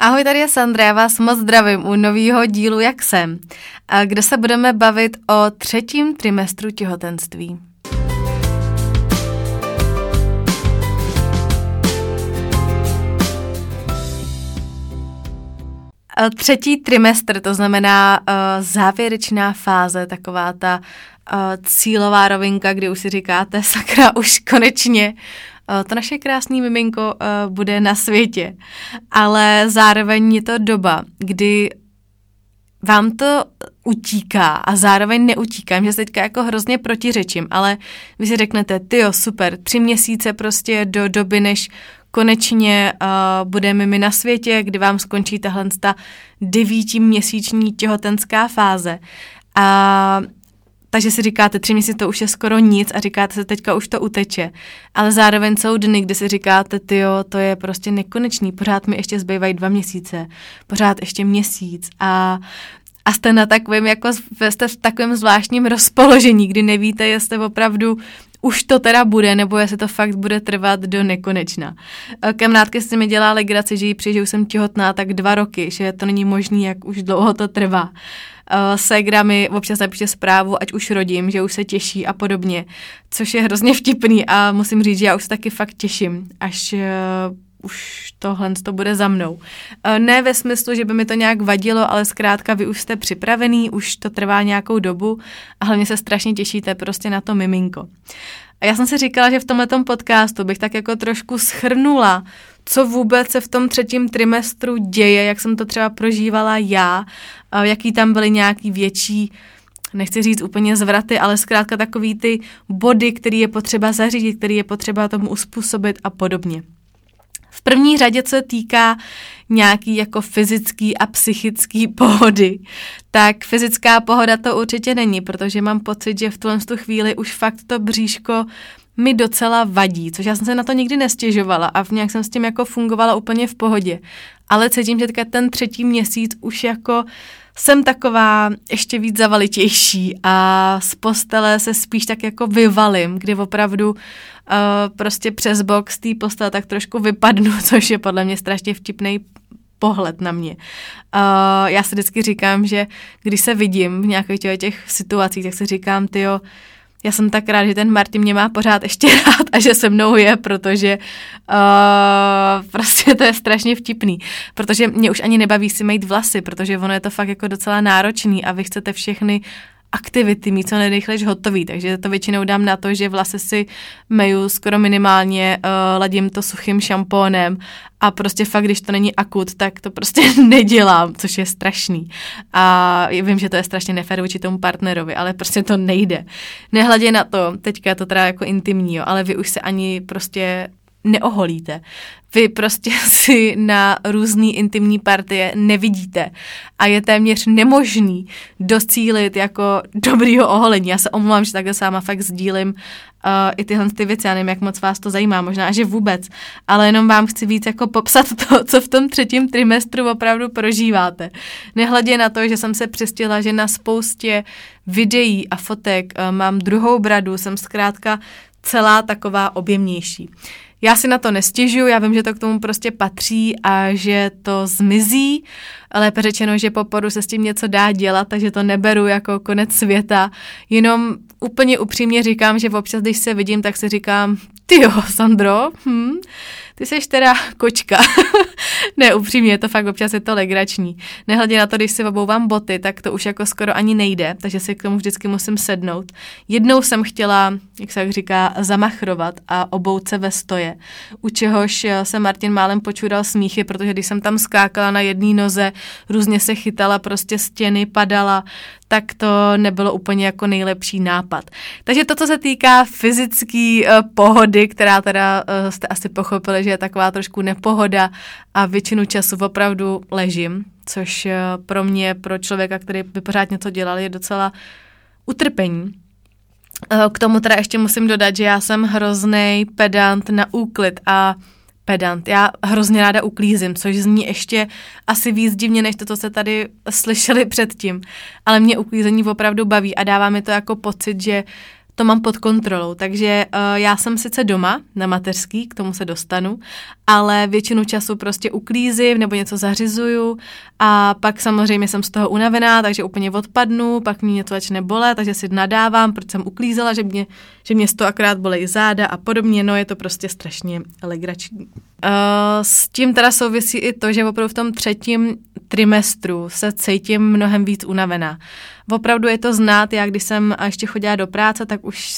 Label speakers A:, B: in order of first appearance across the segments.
A: Ahoj, tady je Sandra, já vás moc zdravím u nového dílu Jak jsem, kde se budeme bavit o třetím trimestru těhotenství. Třetí trimestr, to znamená uh, závěrečná fáze, taková ta uh, cílová rovinka, kdy už si říkáte, sakra, už konečně uh, to naše krásné miminko uh, bude na světě. Ale zároveň je to doba, kdy vám to utíká a zároveň neutíkám, že se teďka jako hrozně protiřečím, ale vy si řeknete, ty jo, super, tři měsíce prostě do doby, než konečně uh, budeme my na světě, kdy vám skončí tahle ta devítiměsíční těhotenská fáze. A takže si říkáte, tři měsíce to už je skoro nic a říkáte se, teďka už to uteče. Ale zároveň jsou dny, kdy si říkáte, ty jo, to je prostě nekonečný, pořád mi ještě zbývají dva měsíce, pořád ještě měsíc a a jste na takovém, jako jste v takovém zvláštním rozpoložení, kdy nevíte, jestli opravdu už to teda bude, nebo jestli to fakt bude trvat do nekonečna. Eh, kamarádka si mi dělá legraci, že jí přijde, že už jsem těhotná tak dva roky, že to není možné, jak už dlouho to trvá. Uh, Segra mi občas napíše zprávu, ať už rodím, že už se těší a podobně, což je hrozně vtipný a musím říct, že já už se taky fakt těším, až uh, už tohle to bude za mnou. Ne ve smyslu, že by mi to nějak vadilo, ale zkrátka vy už jste připravený, už to trvá nějakou dobu a hlavně se strašně těšíte prostě na to miminko. A já jsem si říkala, že v tomhle podcastu bych tak jako trošku schrnula, co vůbec se v tom třetím trimestru děje, jak jsem to třeba prožívala já, jaký tam byly nějaký větší nechci říct úplně zvraty, ale zkrátka takový ty body, který je potřeba zařídit, který je potřeba tomu uspůsobit a podobně. V první řadě, co se týká nějaký jako fyzický a psychický pohody, tak fyzická pohoda to určitě není, protože mám pocit, že v tuhle chvíli už fakt to bříško mi docela vadí, což já jsem se na to nikdy nestěžovala a nějak jsem s tím jako fungovala úplně v pohodě. Ale cítím, že ten třetí měsíc už jako jsem taková ještě víc zavalitější a z postele se spíš tak jako vyvalím, kdy opravdu uh, prostě přes bok z té postele tak trošku vypadnu, což je podle mě strašně vtipný pohled na mě. Uh, já si vždycky říkám, že když se vidím v nějakých těch situacích, tak si říkám, ty jo, já jsem tak rád, že ten Martin mě má pořád ještě rád a že se mnou je, protože uh, prostě to je strašně vtipný. Protože mě už ani nebaví si mít vlasy, protože ono je to fakt jako docela náročný a vy chcete všechny aktivity mít co nejrychlejš hotový, takže to většinou dám na to, že vlasy si meju skoro minimálně, uh, ladím to suchým šampónem a prostě fakt, když to není akut, tak to prostě nedělám, což je strašný. A vím, že to je strašně nefér vůči tomu partnerovi, ale prostě to nejde. Nehledě na to, teďka je to teda jako intimní, jo, ale vy už se ani prostě neoholíte. Vy prostě si na různý intimní partie nevidíte a je téměř nemožný docílit jako dobrýho oholení. Já se omlouvám, že takhle sama fakt sdílím uh, i tyhle ty věci, já nevím, jak moc vás to zajímá, možná, že vůbec, ale jenom vám chci víc jako popsat to, co v tom třetím trimestru opravdu prožíváte. Nehledě na to, že jsem se přistihla, že na spoustě videí a fotek uh, mám druhou bradu, jsem zkrátka celá taková objemnější. Já si na to nestěžuju, já vím, že to k tomu prostě patří a že to zmizí. Lépe řečeno, že po poru se s tím něco dá dělat, takže to neberu jako konec světa. Jenom úplně upřímně říkám, že občas, když se vidím, tak si říkám, ty jo, Sandro, hm, ty seš teda kočka. ne, upřímně, je to fakt občas je to legrační. Nehledě na to, když si obouvám boty, tak to už jako skoro ani nejde, takže si k tomu vždycky musím sednout. Jednou jsem chtěla, jak se jak říká, zamachrovat a obout se ve stoje, u čehož eh, se Martin málem počural smíchy, protože když jsem tam skákala na jedné noze, různě se chytala prostě stěny, padala, tak to nebylo úplně jako nejlepší nápad. Takže to, co se týká fyzické uh, pohody, která teda uh, jste asi pochopili, že je taková trošku nepohoda a většinu času opravdu ležím, což uh, pro mě, pro člověka, který by pořád něco dělal, je docela utrpení. K tomu teda ještě musím dodat, že já jsem hrozný pedant na úklid a pedant. Já hrozně ráda uklízím, což zní ještě asi víc divně, než to, co se tady slyšeli předtím. Ale mě uklízení opravdu baví a dává mi to jako pocit, že to mám pod kontrolou. Takže uh, já jsem sice doma na mateřský, k tomu se dostanu, ale většinu času prostě uklízím nebo něco zařizuju a pak samozřejmě jsem z toho unavená, takže úplně odpadnu, pak mě něco začne bolet, takže si nadávám, proč jsem uklízela, že mě, že mě z toho akorát bolej záda a podobně, no je to prostě strašně legrační. Uh, s tím teda souvisí i to, že opravdu v tom třetím trimestru se cítím mnohem víc unavená. Opravdu je to znát, já když jsem ještě chodila do práce, tak už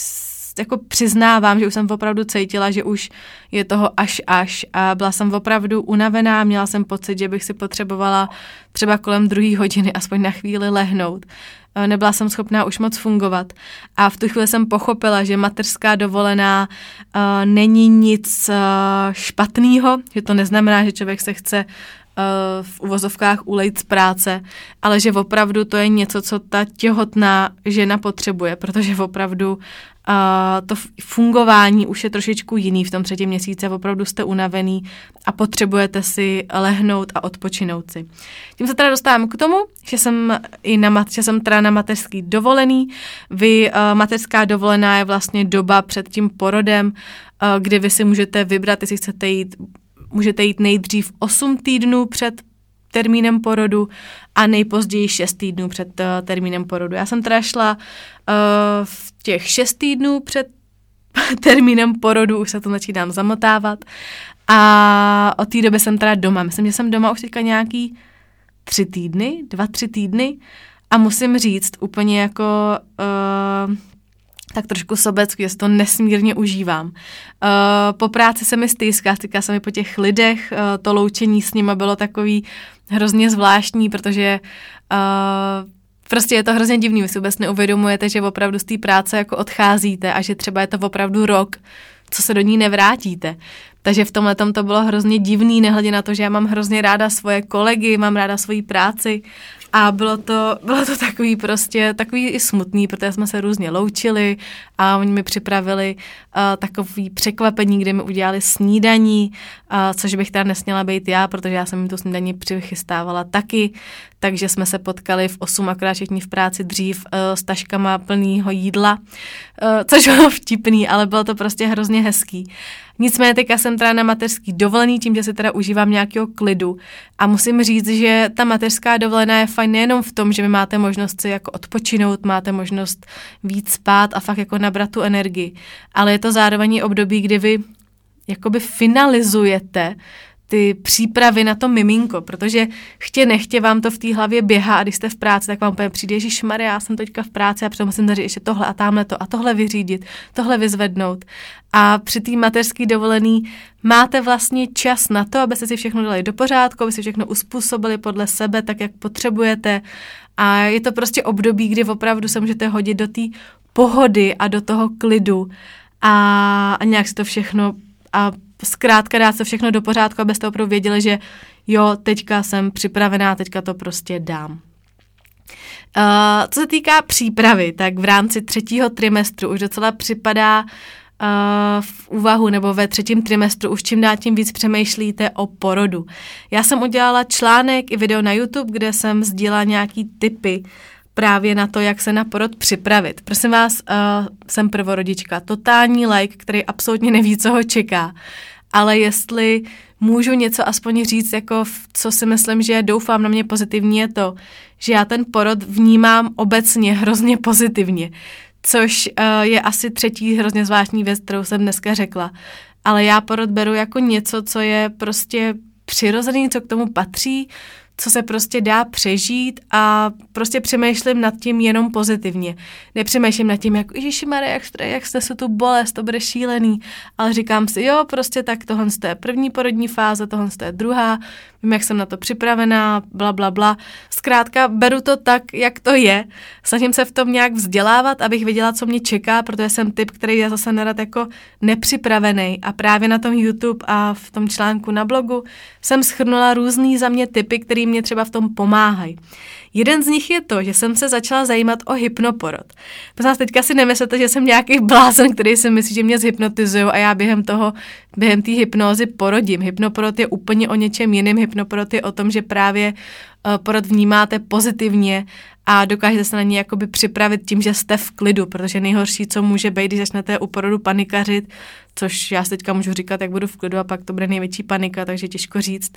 A: jako přiznávám, že už jsem opravdu cítila, že už je toho až až a byla jsem opravdu unavená, měla jsem pocit, že bych si potřebovala třeba kolem druhé hodiny aspoň na chvíli lehnout. Eh, nebyla jsem schopná už moc fungovat a v tu chvíli jsem pochopila, že mateřská dovolená uh, není nic uh, špatného, že to neznamená, že člověk se chce v uvozovkách ulejt z práce, ale že opravdu to je něco, co ta těhotná žena potřebuje, protože opravdu uh, to fungování už je trošičku jiný v tom třetím měsíci, opravdu jste unavený a potřebujete si lehnout a odpočinout si. Tím se teda dostávám k tomu, že jsem, i na, že jsem teda na mateřský dovolený. Vy, uh, mateřská dovolená je vlastně doba před tím porodem, uh, kdy vy si můžete vybrat, jestli chcete jít můžete jít nejdřív 8 týdnů před termínem porodu a nejpozději 6 týdnů před uh, termínem porodu. Já jsem teda šla uh, v těch 6 týdnů před termínem porodu, už se to začínám zamotávat a od té doby jsem teda doma. Myslím, že jsem doma už teďka nějaký tři týdny, dva, tři týdny a musím říct úplně jako uh, tak trošku sobecky, že si to nesmírně užívám. Uh, po práci se mi stýská, stýká se mi po těch lidech, uh, to loučení s nimi bylo takový hrozně zvláštní, protože uh, prostě je to hrozně divný, vy si vůbec neuvědomujete, že opravdu z té práce jako odcházíte a že třeba je to opravdu rok, co se do ní nevrátíte. Takže v tomhle to bylo hrozně divný, nehledě na to, že já mám hrozně ráda svoje kolegy, mám ráda svoji práci a bylo to, bylo to takový prostě, takový i smutný, protože jsme se různě loučili a oni mi připravili uh, takový překvapení, kde mi udělali snídaní, uh, což bych teda nesměla být já, protože já jsem jim tu snídaní přichystávala taky, takže jsme se potkali v 8, akorát všichni v práci dřív uh, s taškama plného jídla, uh, což bylo vtipný, ale bylo to prostě hrozně hezký. Nicméně teďka jsem teda na mateřský dovolený, tím, že si teda užívám nějakého klidu. A musím říct, že ta mateřská dovolená je fajn nejenom v tom, že vy máte možnost si jako odpočinout, máte možnost víc spát a fakt jako nabrat tu energii, ale je to zároveň období, kdy vy jakoby finalizujete ty přípravy na to miminko, protože chtě nechtě vám to v té hlavě běhá a když jste v práci, tak vám úplně přijde, že šmary, já jsem teďka v práci a přitom musím zařídit ještě tohle a tamhle to a tohle vyřídit, tohle vyzvednout. A při té mateřské dovolený máte vlastně čas na to, abyste si všechno dali do pořádku, aby si všechno uspůsobili podle sebe, tak jak potřebujete. A je to prostě období, kdy opravdu se můžete hodit do té pohody a do toho klidu a, a nějak si to všechno a zkrátka dát se všechno do pořádku, abyste opravdu věděli, že jo, teďka jsem připravená, teďka to prostě dám. Uh, co se týká přípravy, tak v rámci třetího trimestru už docela připadá uh, v úvahu nebo ve třetím trimestru už čím dál tím víc přemýšlíte o porodu. Já jsem udělala článek i video na YouTube, kde jsem sdílela nějaký typy právě na to, jak se na porod připravit. Prosím vás, uh, jsem prvorodička, totální like, který absolutně neví, co ho čeká ale jestli můžu něco aspoň říct, jako v, co si myslím, že doufám na mě pozitivní, je to, že já ten porod vnímám obecně hrozně pozitivně, což uh, je asi třetí hrozně zvláštní věc, kterou jsem dneska řekla. Ale já porod beru jako něco, co je prostě přirozený, co k tomu patří, co se prostě dá přežít a prostě přemýšlím nad tím jenom pozitivně. Nepřemýšlím nad tím, jak Ježišmarja, jak, jak jste se tu bolest, to bude šílený, ale říkám si, jo, prostě tak tohle je první porodní fáze, tohle je druhá, vím, jak jsem na to připravená, bla, bla, bla. Zkrátka, beru to tak, jak to je. Snažím se v tom nějak vzdělávat, abych věděla, co mě čeká, protože jsem typ, který je zase nerad jako nepřipravený. A právě na tom YouTube a v tom článku na blogu jsem schrnula různý za mě typy, které mě třeba v tom pomáhají. Jeden z nich je to, že jsem se začala zajímat o hypnoporod. Prosím teďka si nemyslete, že jsem nějaký blázen, který si myslí, že mě zhypnotizují a já během toho, během té hypnózy porodím. Hypnoporod je úplně o něčem jiném. Hypnoporod je o tom, že právě porod vnímáte pozitivně a dokážete se na ně jakoby připravit tím, že jste v klidu, protože nejhorší, co může být, když začnete u porodu panikařit, což já si teďka můžu říkat, jak budu v klidu a pak to bude největší panika, takže těžko říct.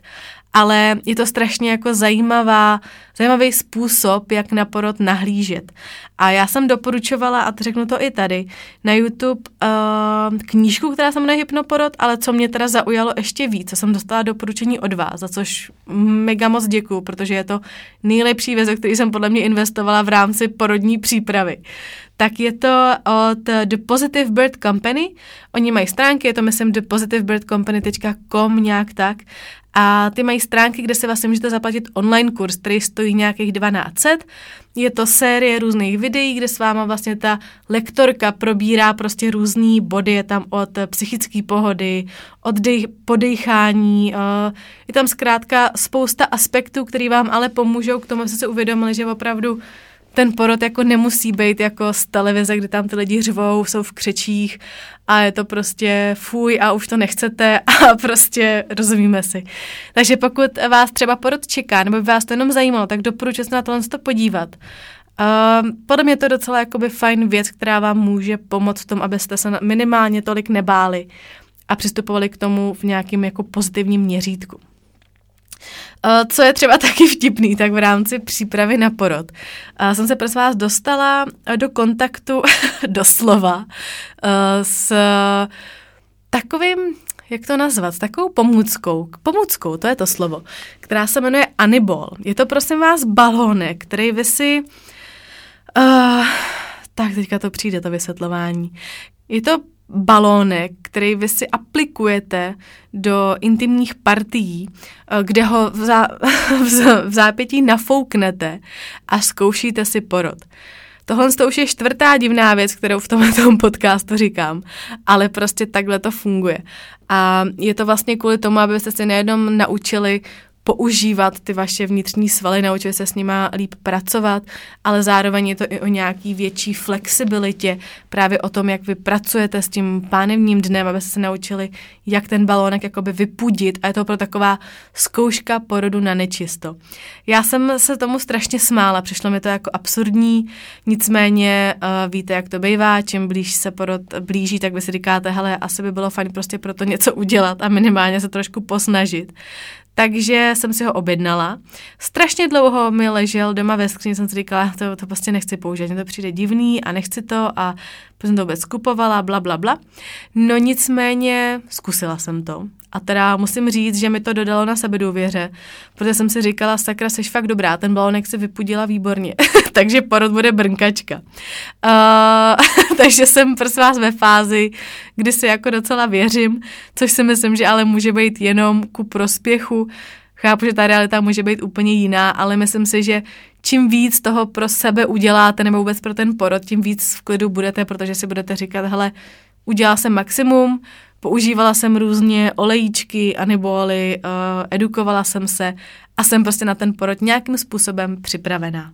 A: Ale je to strašně jako zajímavá, zajímavý způsob, jak na porod nahlížet. A já jsem doporučovala, a to řeknu to i tady, na YouTube uh, knížku, která se jmenuje Hypnoporod, ale co mě teda zaujalo ještě víc, co jsem dostala doporučení od vás, za což mega moc děkuju, protože je to nejlepší věc, který jsem podle mě investovala v rámci porodní přípravy tak je to od The Positive Bird Company. Oni mají stránky, je to myslím thepositivebirdcompany.com nějak tak. A ty mají stránky, kde se vlastně můžete zaplatit online kurz, který stojí nějakých 1200. Je to série různých videí, kde s váma vlastně ta lektorka probírá prostě různý body, je tam od psychické pohody, od dej, podejchání, je tam zkrátka spousta aspektů, které vám ale pomůžou k tomu, abyste si uvědomili, že opravdu ten porod jako nemusí být jako z televize, kdy tam ty lidi řvou, jsou v křečích a je to prostě fuj a už to nechcete a prostě rozumíme si. Takže pokud vás třeba porod čeká, nebo by vás to jenom zajímalo, tak doporučuji se na tohle to podívat. Uh, podle mě je to docela jakoby fajn věc, která vám může pomoct v tom, abyste se minimálně tolik nebáli a přistupovali k tomu v nějakém jako pozitivním měřítku. Eh, co je třeba taky vtipný, tak v rámci přípravy na porod uh, jsem se pro vás dostala eh, do kontaktu doslova s takovým, jak to nazvat, takovou pomůckou, pomůckou, to je to slovo, která se jmenuje Anibol. Je to prosím vás balónek, který vy si... Uh, tak teďka to přijde, to vysvětlování. Je to balónek, který vy si aplikujete do intimních partií, eh, kde ho v, zá, v zápětí nafouknete a zkoušíte si porod. Tohle to už je čtvrtá divná věc, kterou v tomhle podcastu říkám, ale prostě takhle to funguje. A je to vlastně kvůli tomu, abyste si nejenom naučili používat ty vaše vnitřní svaly, naučili se s nima líp pracovat, ale zároveň je to i o nějaký větší flexibilitě, právě o tom, jak vy pracujete s tím pánevním dnem, aby se naučili, jak ten balónek jakoby vypudit a je to pro taková zkouška porodu na nečisto. Já jsem se tomu strašně smála, přišlo mi to jako absurdní, nicméně uh, víte, jak to bývá, čím blíž se porod blíží, tak vy si říkáte, hele, asi by bylo fajn prostě pro to něco udělat a minimálně se trošku posnažit. Takže jsem si ho objednala. Strašně dlouho mi ležel doma ve skříni, jsem si říkala, to, to prostě nechci použít, mně to přijde divný a nechci to a jsem to vůbec kupovala, bla, bla, bla. No nicméně zkusila jsem to. A teda musím říct, že mi to dodalo na sebe důvěře, protože jsem si říkala, sakra, jsi fakt dobrá, ten balonek si vypudila výborně, takže porod bude brnkačka. Uh, takže jsem prosím vás ve fázi, kdy si jako docela věřím, což si myslím, že ale může být jenom ku prospěchu. Chápu, že ta realita může být úplně jiná, ale myslím si, že čím víc toho pro sebe uděláte nebo vůbec pro ten porod, tím víc v klidu budete, protože si budete říkat, hele, udělala jsem maximum, používala jsem různě olejíčky, anibóly, uh, edukovala jsem se a jsem prostě na ten porod nějakým způsobem připravená.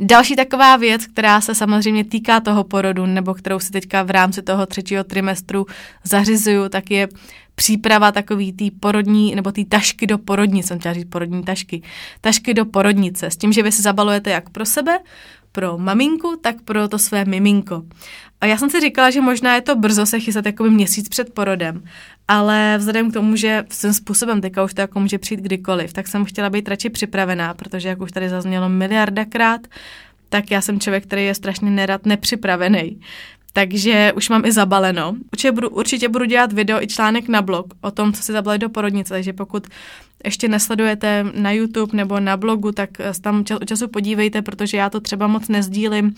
A: Další taková věc, která se samozřejmě týká toho porodu, nebo kterou si teďka v rámci toho třetího trimestru zařizuju, tak je příprava takový tý porodní, nebo té tašky do porodnice, jsem chtěla říct porodní tašky, tašky do porodnice, s tím, že vy si zabalujete jak pro sebe, pro maminku, tak pro to své miminko. A já jsem si říkala, že možná je to brzo se chystat jako měsíc před porodem, ale vzhledem k tomu, že svým způsobem teďka už to jako může přijít kdykoliv, tak jsem chtěla být radši připravená, protože jak už tady zaznělo miliardakrát, tak já jsem člověk, který je strašně nerad nepřipravený. Takže už mám i zabaleno. Určitě budu, určitě budu dělat video i článek na blog o tom, co si zabalit do porodnice, takže pokud ještě nesledujete na YouTube nebo na blogu, tak tam čas, času podívejte, protože já to třeba moc nezdílím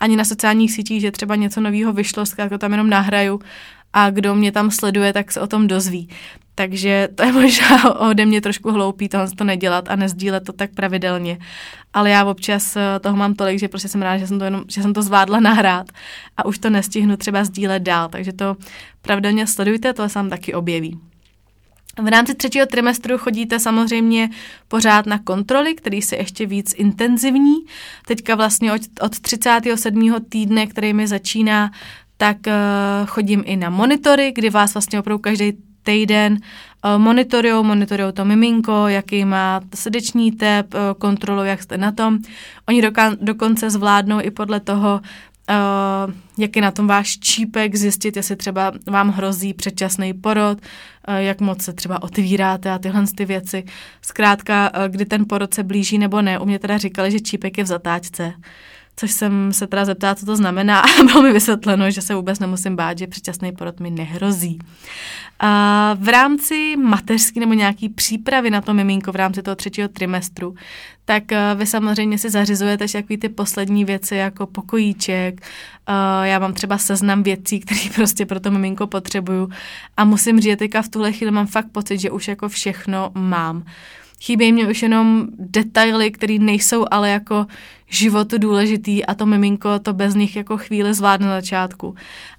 A: ani na sociálních sítích, že třeba něco nového vyšlo, zkrátka tam jenom nahraju a kdo mě tam sleduje, tak se o tom dozví. Takže to je možná ode mě trošku hloupý tohle to nedělat a nezdílet to tak pravidelně. Ale já občas eh, toho mám tolik, že prostě jsem ráda, že jsem to, jenom, že jsem to zvládla nahrát a už to nestihnu třeba sdílet dál. Takže to pravidelně sledujte, to se tam taky objeví. V rámci třetího trimestru chodíte samozřejmě pořád na kontroly, který se ještě víc intenzivní. Teďka vlastně od, od 37. týdne, který mi začíná, tak uh, chodím i na monitory, kdy vás vlastně opravdu každý týden uh, monitorují, monitorují to miminko, jaký má srdeční tep, uh, kontrolují, jak jste na tom. Oni dokonce zvládnou i podle toho, uh, jak je na tom váš čípek, zjistit, jestli třeba vám hrozí předčasný porod, jak moc se třeba otvíráte a tyhle ty věci. Zkrátka, kdy ten porod se blíží nebo ne. U mě teda říkali, že čípek je v zatáčce což jsem se teda zeptala, co to znamená a bylo mi vysvětleno, že se vůbec nemusím bát, že předčasný porod mi nehrozí. A v rámci mateřské nebo nějaký přípravy na to miminko v rámci toho třetího trimestru, tak eh, vy samozřejmě si zařizujete takový ty poslední věci jako pokojíček, eh, já mám třeba seznam věcí, které prostě pro to miminko potřebuju a musím říct, teďka v tuhle chvíli mám fakt pocit, že už jako všechno mám. Chybějí mě už jenom detaily, které nejsou ale jako životu důležitý a to miminko to bez nich jako chvíli zvládne na začátku.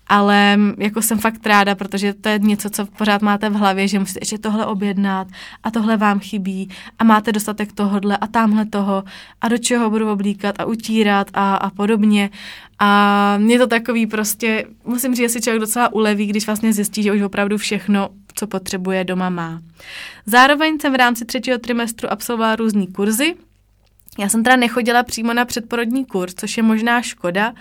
A: Ale jako jsem fakt ráda, protože to je něco, co pořád máte v hlavě, že musíte ještě tohle objednat a tohle vám chybí a máte dostatek tohohle a tamhle toho a do čeho budu oblíkat a utírat a, a podobně. A mě to takový prostě, musím říct, že si člověk docela uleví, když vlastně zjistí, že už opravdu všechno, co potřebuje, doma má. Zároveň jsem v rámci třetího trimestru absolvovala různý kurzy, já jsem teda nechodila přímo na předporodní kurz, což je možná škoda,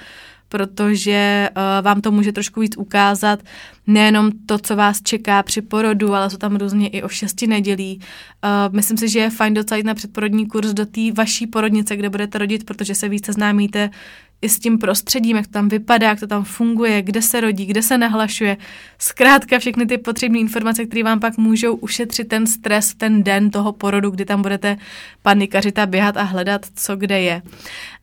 A: protože uh, vám to může trošku víc ukázat nejenom to, co vás čeká při porodu, ale jsou tam různě i o šesti nedělí. Uh, myslím si, že je fajn docela jít na předporodní kurz do té vaší porodnice, kde budete rodit, protože se více známíte i s tím prostředím, jak to tam vypadá, jak to tam funguje, kde se rodí, kde se nahlašuje. Zkrátka všechny ty potřebné informace, které vám pak můžou ušetřit ten stres ten den toho porodu, kdy tam budete panikařit a běhat a hledat, co kde je.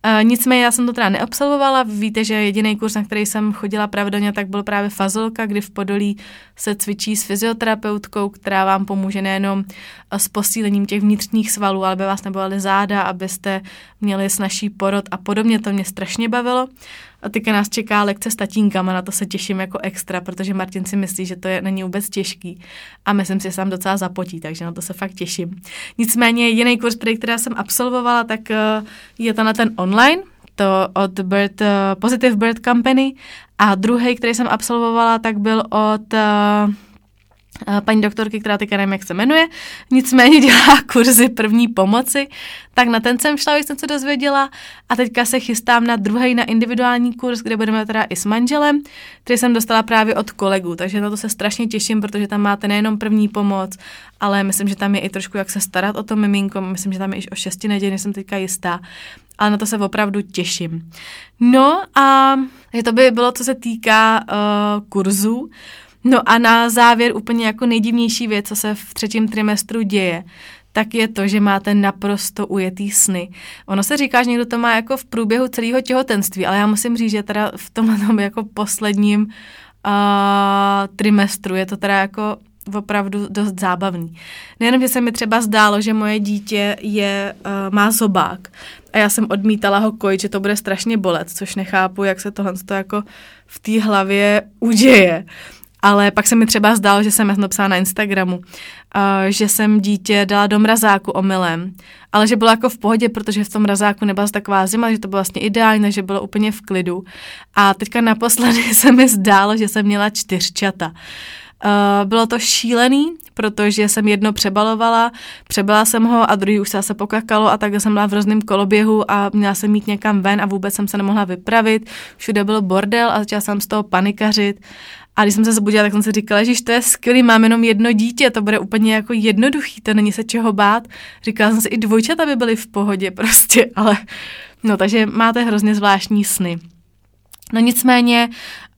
A: Uh, nicméně já jsem to teda neabsolvovala. Víte, že jediný kurz, na který jsem chodila pravidelně, tak byl právě fazolka, kdy v Podolí se cvičí s fyzioterapeutkou, která vám pomůže nejenom s posílením těch vnitřních svalů, ale by vás nebolely záda, abyste měli snažší porod a podobně. To mě strašně bavilo. A teďka nás čeká lekce s tatínkama, na to se těším jako extra, protože Martin si myslí, že to je, není vůbec těžký a myslím si, že tam docela zapotí, takže na to se fakt těším. Nicméně jiný kurz, který která jsem absolvovala, tak eh, je to na ten online, to od Bird, uh, Positive Bird Company a druhý, který jsem absolvovala, tak byl od uh, paní doktorky, která teďka nevím, jak se jmenuje, nicméně dělá kurzy první pomoci, tak na ten jsem šla, jsem se dozvěděla a teďka se chystám na druhý, na individuální kurz, kde budeme teda i s manželem, který jsem dostala právě od kolegů, takže na to se strašně těším, protože tam máte nejenom první pomoc, ale myslím, že tam je i trošku jak se starat o to miminko, myslím, že tam je i o šesti neděli, jsem teďka jistá, ale na to se opravdu těším. No a to by bylo, co se týká uh, kurzu. No a na závěr úplně jako nejdivnější věc, co se v třetím trimestru děje, tak je to, že máte naprosto ujetý sny. Ono se říká, že někdo to má jako v průběhu celého těhotenství, ale já musím říct, že teda v tomhle jako posledním uh, trimestru je to teda jako opravdu dost zábavný. Nejenom, že se mi třeba zdálo, že moje dítě je, uh, má zobák a já jsem odmítala ho kojit, že to bude strašně bolet, což nechápu, jak se tohle to jako v té hlavě uděje. Ale pak se mi třeba zdálo, že jsem napsala na Instagramu, uh, že jsem dítě dala do mrazáku omylem, ale že bylo jako v pohodě, protože v tom mrazáku nebyla taková zima, že to bylo vlastně ideální, že bylo úplně v klidu. A teďka naposledy se mi zdálo, že jsem měla čtyřčata. Uh, bylo to šílený, protože jsem jedno přebalovala, přebala jsem ho a druhý už se zase pokakalo a tak jsem byla v rozném koloběhu a měla jsem mít někam ven a vůbec jsem se nemohla vypravit. Všude byl bordel a začala jsem z toho panikařit a když jsem se zbudila, tak jsem si říkala, že to je skvělý, mám jenom jedno dítě, to bude úplně jako jednoduchý, to není se čeho bát. Říkala jsem si, i dvojčata by byly v pohodě prostě, ale no takže máte hrozně zvláštní sny. No nicméně,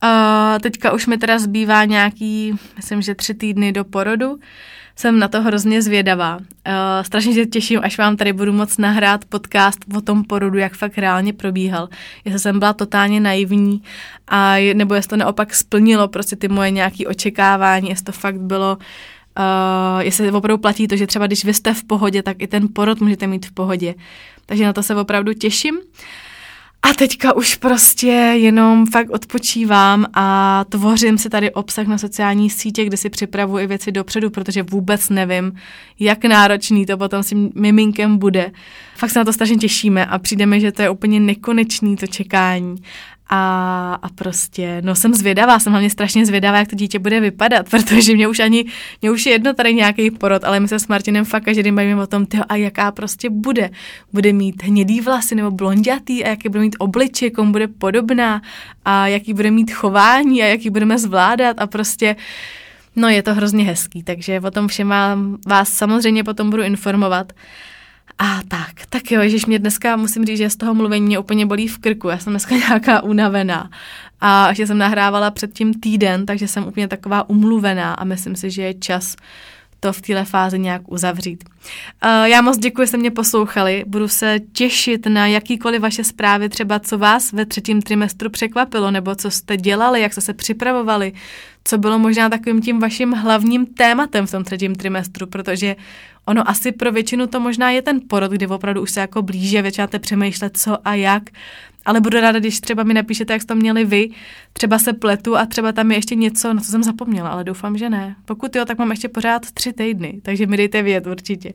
A: uh, teďka už mi teda zbývá nějaký, myslím, že tři týdny do porodu. Jsem na to hrozně zvědavá. Uh, strašně se těším, až vám tady budu moc nahrát podcast o tom porodu, jak fakt reálně probíhal. Jestli jsem byla totálně naivní, a, nebo jestli to naopak splnilo prostě ty moje nějaké očekávání, jestli to fakt bylo Uh, jestli opravdu platí to, že třeba když vy jste v pohodě, tak i ten porod můžete mít v pohodě. Takže na to se opravdu těším. Uh, a teďka už prostě jenom fakt odpočívám a tvořím si tady obsah na sociální sítě, kde si připravuji věci dopředu, protože vůbec nevím, jak náročný to potom s tím miminkem bude. Fakt se na to strašně těšíme a přijdeme, že to je úplně nekonečný to čekání. A, a prostě, no jsem zvědavá, jsem hlavně strašně zvědavá, jak to dítě bude vypadat, protože mě už ani, mě už je jedno tady nějaký porod, ale my se s Martinem fakt každý den bavíme o tom, tyjo, a jaká prostě bude. Bude mít hnědý vlasy nebo blondětý a jaký bude mít obličej, komu bude podobná a jaký bude mít chování a jaký budeme zvládat a prostě No je to hrozně hezký, takže o tom všem vás samozřejmě potom budu informovat. A tak, tak jo, že mě dneska musím říct, že z toho mluvení mě úplně bolí v krku. Já jsem dneska nějaká unavená. A ještě jsem nahrávala předtím týden, takže jsem úplně taková umluvená a myslím si, že je čas to v téhle fázi nějak uzavřít. Uh, já moc děkuji, že jste mě poslouchali. Budu se těšit na jakýkoliv vaše zprávy, třeba co vás ve třetím trimestru překvapilo, nebo co jste dělali, jak jste se připravovali, co bylo možná takovým tím vaším hlavním tématem v tom třetím trimestru, protože ono asi pro většinu to možná je ten porod, kdy opravdu už se jako blíží a začínáte přemýšlet co a jak, ale budu ráda, když třeba mi napíšete, jak jste to měli vy, třeba se pletu a třeba tam je ještě něco, na co jsem zapomněla, ale doufám, že ne. Pokud jo, tak mám ještě pořád tři týdny, takže mi dejte vědět určitě.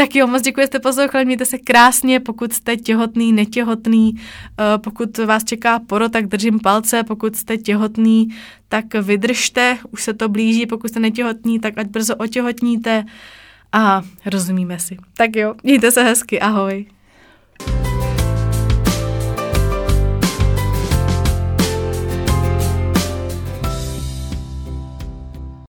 A: Tak jo, moc děkuji, že jste poslouchali, mějte se krásně, pokud jste těhotný, netěhotný, eh, pokud vás čeká poro, tak držím palce, pokud jste těhotný, tak vydržte, už se to blíží, pokud jste netěhotný, tak ať brzo otěhotníte a rozumíme si. Tak jo, mějte se hezky, ahoj.